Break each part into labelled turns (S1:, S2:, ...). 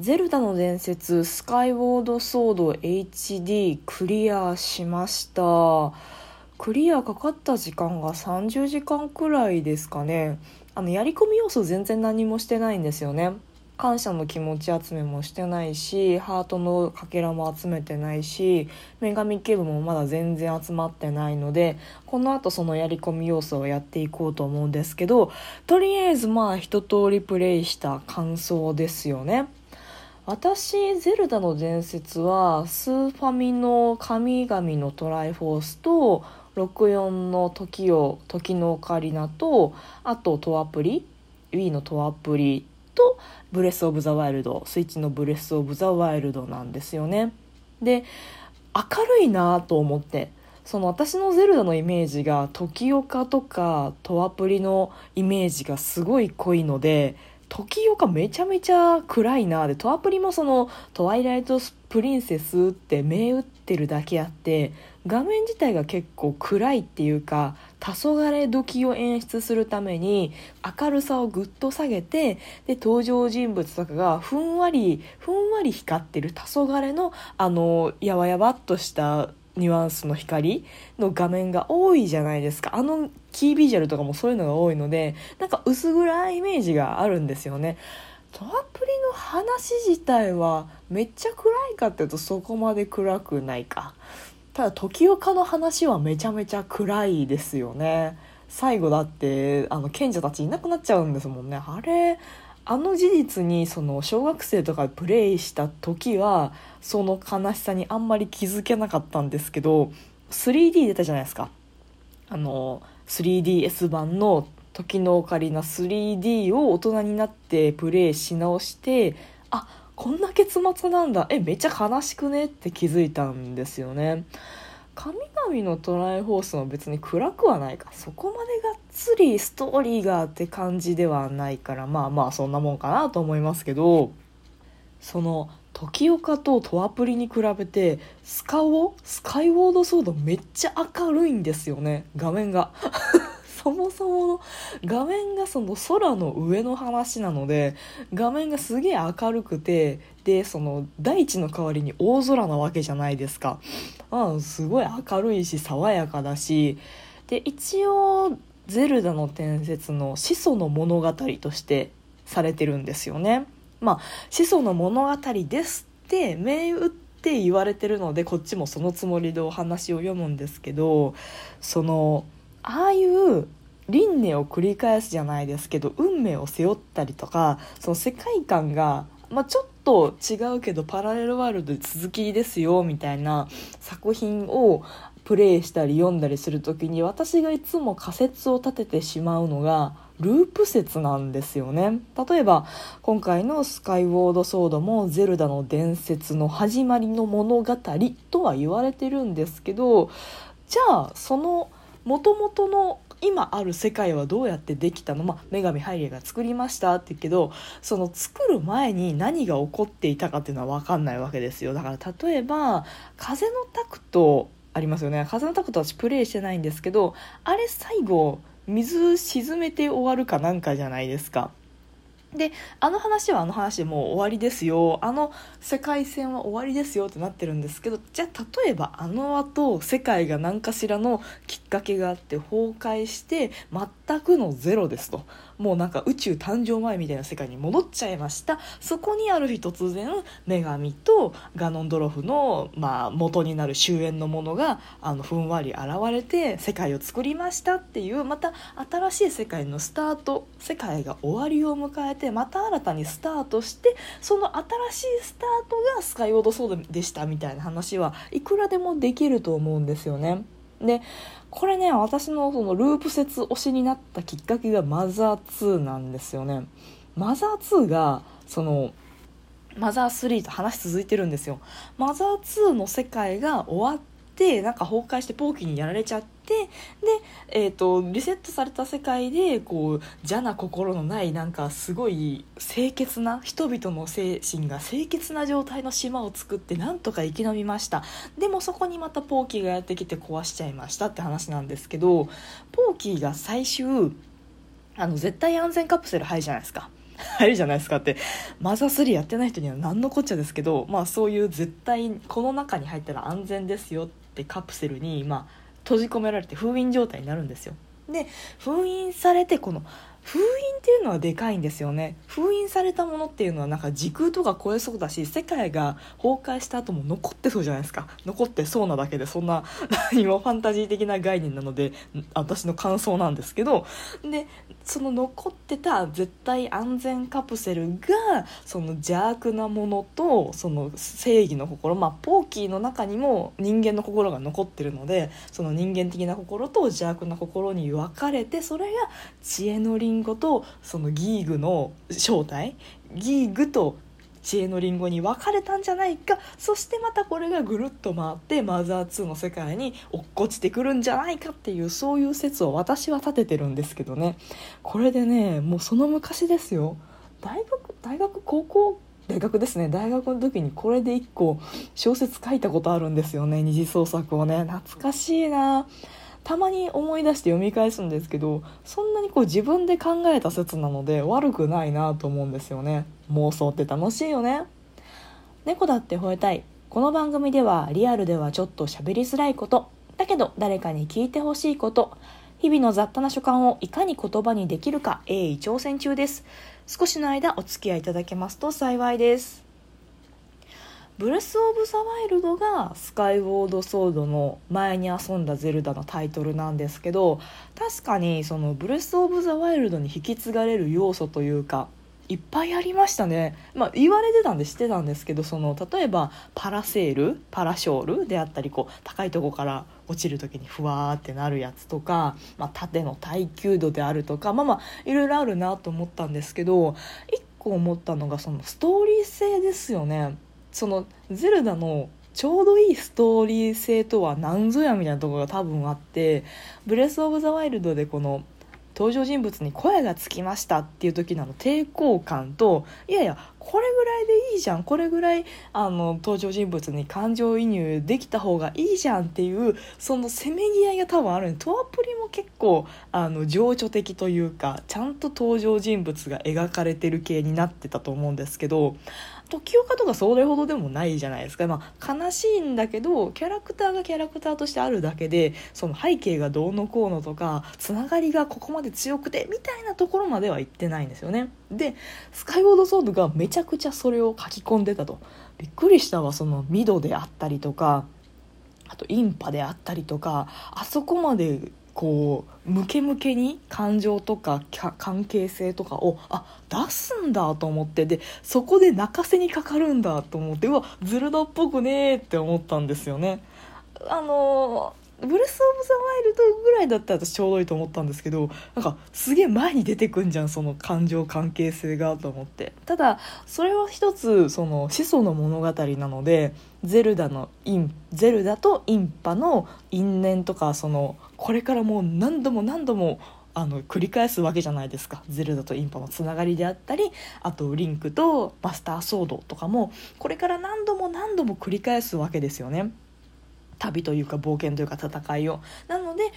S1: ゼルダの伝説スカイウォードソード HD クリアしました。クリアかかった時間が30時間くらいですかね。あのやり込み要素全然何もしてないんですよね。感謝の気持ち集めもしてないしハートのかけらも集めてないし女神警部もまだ全然集まってないのでこのあとそのやり込み要素をやっていこうと思うんですけどとりあえずまあ一通りプレイした感想ですよね。私ゼルダの伝説はスーファミの神々のトライフォースと64の時を時のオカリナとあとトアプリ Wii のトアプリとブレス・オブ・ザ・ワイルドスイッチのブレス・オブ・ザ・ワイルドなんですよね。で明るいなと思ってその私のゼルダのイメージが時岡とかトアプリのイメージがすごい濃いので時岡めちゃめちゃ暗いな。でトアプリもその「トワイライトプリンセス」って銘打ってるだけあって画面自体が結構暗いっていうか黄昏時を演出するために明るさをぐっと下げてで登場人物とかがふんわりふんわり光ってる黄昏のあのやわやわっとしたニュアンスの光の画面が多いじゃないですか。あのキービジュアルとかもそういうのが多いのでなんか薄暗いイメージがあるんですよね。トアプリの話自体はめっちゃ暗いかっていうとそこまで暗くないか。ただ時岡の話はめちゃめちゃ暗いですよね。最後だってあの賢者たちいなくなっちゃうんですもんね。あれあの事実にその小学生とかプレイした時はその悲しさにあんまり気づけなかったんですけど 3D 出たじゃないですか。あの 3DS 版の時のオカリナ 3D を大人になってプレイし直してあこんな結末なんだ。えめっちゃ悲しくね？って気づいたんですよね。神々のトライフォースも別に暗くはないかそこまでがっつりストーリーがって感じではないからまあまあそんなもんかなと思いますけどその時岡とトアプリに比べてスカウォスカイウォードソードめっちゃ明るいんですよね画面が。そもそもの画面がその空の上の話なので画面がすげえ明るくてでその大地の代わりに大空なわけじゃないですか、うん、すごい明るいし爽やかだしで一応「ゼルダの伝説」の始祖の物語としてされてるんですよね。まあ始祖の物語ですって銘打って言われてるのでこっちもそのつもりでお話を読むんですけどそのああいう輪廻を繰り返すじゃないですけど運命を背負ったりとかその世界観が、まあ、ちょっと違うけどパラレルワールドで続きですよみたいな作品をプレイしたり読んだりする時に私がいつも仮説を立ててしまうのがループ説なんですよね。例えば今回の「スカイウォードソード」も「ゼルダの伝説の始まりの物語」とは言われてるんですけどじゃあそのもともとの今ある世界はどうやってできたの、まあ、女神ハイリが作りましたって言うけどその作る前に何が起こっていたかっていうのは分かんないわけですよ。だから例えば風のタクトありますよね。風のタクト私プレイしてないんですけどあれ最後水沈めて終わるかなんかじゃないですか。であの話はあの話でもう終わりですよ。あの世界線は終わりですよってなってるんですけどじゃあ例えばあの後世界が何かしらのきっかけがあって崩壊して全くのゼロですと。もうなんか宇宙誕生前みたいな世界に戻っちゃいましたそこにある日突然女神とガノンドロフの、まあ、元になる終焉のものがあのふんわり現れて世界を作りましたっていうまた新しい世界のスタート世界が終わりを迎えてまた新たにスタートしてその新しいスタートがスカイウォードソードでしたみたいな話はいくらでもできると思うんですよね。でこれね私のそのループ説推しになったきっかけがマザー2なんですよね。マザー2がそのマザー3と話続いてるんですよ。マザー2の世界が終わってなんか崩壊してポーキーにやられちゃってで、えーと、リセットされた世界でこう邪な心のないなんかすごい清潔な人々の精神が清潔な状態の島を作ってなんとか生き延びましたでもそこにまたポーキーがやってきて壊しちゃいましたって話なんですけどポーキーが最終あの絶対安全カプセル入るじゃないですか。入るじゃないですかってマザー3やってない人には何のこっちゃですけど、まあ、そういう絶対この中に入ったら安全ですよってカプセルに、まあ、閉じ込められて封印状態になるんですよ。で封印されてこの封印っていうのはでかいんですよね。封印されたものっていうのはなんか時空とか超えそうだし世界が崩壊した後も残ってそうじゃないですか。残ってそうなだけでそんな 何もファンタジー的な概念なので私の感想なんですけど。でその残ってた絶対安全カプセルがその邪悪なものとその正義の心まあポーキーの中にも人間の心が残ってるのでその人間的な心と邪悪な心に分かれてそれが知恵のリンゴとそのギーグの正体ギーグと知恵のリンゴに分かれたんじゃないか。そしてまたこれがぐるっと回ってマザー2の世界に落っこちてくるんじゃないかっていうそういう説を私は立ててるんですけどね。これでねもうその昔ですよ。大学大学高校？大学ですね。大学の時にこれで1個小説書いたことあるんですよね。二次創作をね。懐かしいな。たまに思い出して読み返すんですけどそんなにこう自分で考えた説なので悪くないなと思うんですよね。妄想って楽しいよね。猫だって吠えたい。この番組ではリアルではちょっと喋りづらいこと。だけど誰かに聞いてほしいこと。日々の雑多な所感をいかに言葉にできるか鋭意挑戦中です。少しの間お付き合いいただけますと幸いです。ブレス・オブ・ザ・ワイルドがスカイウォード・ソードの前に遊んだゼルダのタイトルなんですけど確かにそのブレス・オブ・ザ・ワイルドに引き継がれる要素というかいっぱいありましたね、まあ、言われてたんで知ってたんですけどその例えばパラセールパラショールであったりこう高いとこから落ちる時にふわーってなるやつとか、まあ、縦の耐久度であるとかまあまあいろいろあるなと思ったんですけど一個思ったのがそのストーリー性ですよね。そのゼルダのちょうどいいストーリー性とは何ぞやみたいなところが多分あってブレス・オブ・ザ・ワイルドでこの登場人物に声がつきましたっていう時の抵抗感といやいやこれぐらいでいいじゃん。これぐらいあの登場人物に感情移入できた方がいいじゃんっていうそのせめぎ合いが多分あるんでトアプリも結構あの情緒的というかちゃんと登場人物が描かれてる系になってたと思うんですけど時岡とかそれほどでもないじゃないですか、まあ、悲しいんだけどキャラクターがキャラクターとしてあるだけでその背景がどうのこうのとかつながりがここまで強くてみたいなところまでは言ってないんですよね。でスカイウォードソードがめちゃくちゃそれを書き込んでたと。びっくりしたわそのミドであったりとかあとインパであったりとかあそこまでこうムケムケに感情とか関係性とかをあ出すんだと思ってでそこで泣かせにかかるんだと思ってうわズルダっぽくねーって思ったんですよね。あのブレス・オブ・ザ・ワイルドぐらいだったら私ちょうどいいと思ったんですけどなんかすげえ前に出てくんじゃんその感情関係性がと思って。ただそれは一つその始祖の物語なのでゼルダのインゼルダとインパの因縁とかそのこれからもう何度も何度もあの繰り返すわけじゃないですか。ゼルダとインパのつながりであったりあとリンクとマスターソードとかもこれから何度も何度も繰り返すわけですよね。旅というか冒険というか戦いを。なので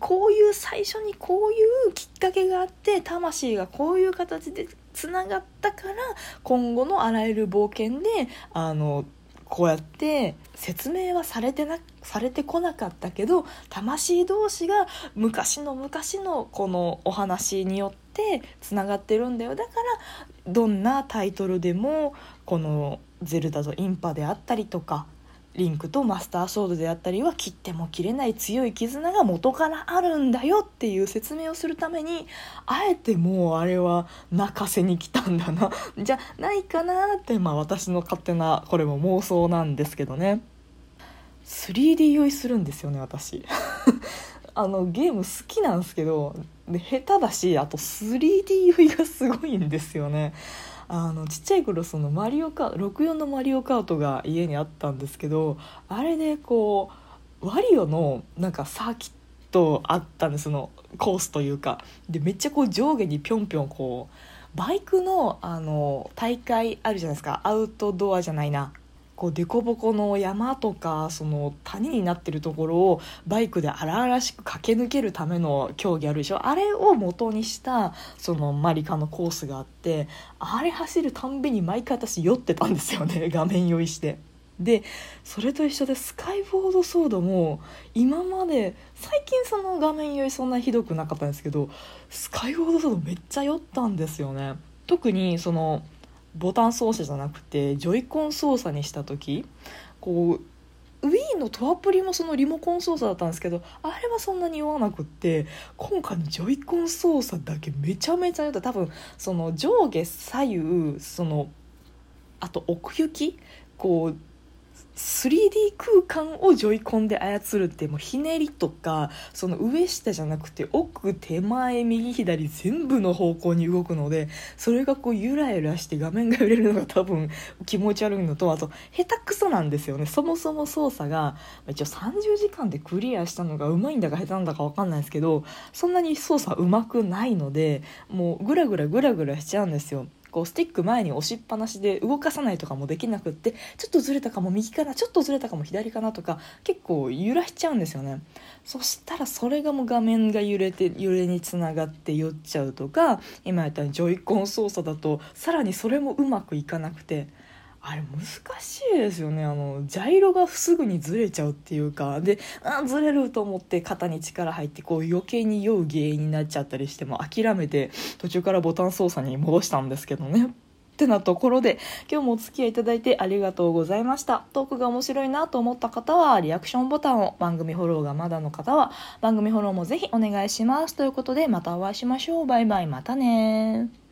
S1: こういう最初にこういうきっかけがあって魂がこういう形でつながったから今後のあらゆる冒険であのこうやって説明はされてなされてこなかったけど魂同士が昔の昔のこのお話によってつながってるんだよだからどんなタイトルでもこの「ゼルダとインパ」であったりとかリンクとマスターソードであったりは切っても切れない強い絆が元からあるんだよっていう説明をするためにあえてもうあれは泣かせに来たんだな じゃないかなってまあ私の勝手なこれも妄想なんですけどね。3D 酔いするんですよね私。あのゲーム好きなんですけどで下手だしあと 3D 酔いがすごいんですよね。あのちっちゃい頃そのマリオカート64のマリオカートが家にあったんですけどあれでこうワリオのなんかサーキットあったんですそのコースというか。でめっちゃこう上下にぴょんぴょんこうバイクのあの大会あるじゃないですか。アウトドアじゃないな。こう凸凹の山とかその谷になってるところをバイクで荒々しく駆け抜けるための競技あるでしょ。あれを元にしたそのマリカのコースがあってあれ走るたんびに毎回私酔ってたんですよね。画面酔いして。でそれと一緒でスカイボードソードも今まで最近その画面酔いそんなひどくなかったんですけどスカイボードソードめっちゃ酔ったんですよね。特にそのボタン操作じゃなくてジョイコン操作にした時こう Wii のトアプリもそのリモコン操作だったんですけどあれはそんなに酔わなくって今回のジョイコン操作だけめちゃめちゃ酔った多分その上下左右そのあと奥行きこう 3D 空間をジョイコンで操るってもうひねりとかその上下じゃなくて奥手前右左全部の方向に動くのでそれがこうゆらゆらして画面が揺れるのが多分気持ち悪いのとあと下手くそなんですよねそもそも操作が一応30時間でクリアしたのがうまいんだか下手なんだか分かんないですけどそんなに操作うまくないのでもうグラグラグラグラしちゃうんですよ。こうスティック前に押しっぱなしで動かさないとかもできなくってちょっとずれたかも右かなちょっとずれたかも左かなとか結構揺らしちゃうんですよね。そしたらそれがもう画面が揺れて揺れにつながって酔っちゃうとか今やったようにジョイコン操作だとさらにそれもうまくいかなくてあれ難しいですよね。あのジャイロがすぐにずれちゃうっていうか。であずれると思って肩に力入ってこう余計に酔う原因になっちゃったりしても諦めて途中からボタン操作に戻したんですけどね。ってなところで今日もお付き合いいただいてありがとうございました。トークが面白いなと思った方はリアクションボタンを番組フォローがまだの方は番組フォローもぜひお願いします。ということでまたお会いしましょう。バイバイ。またね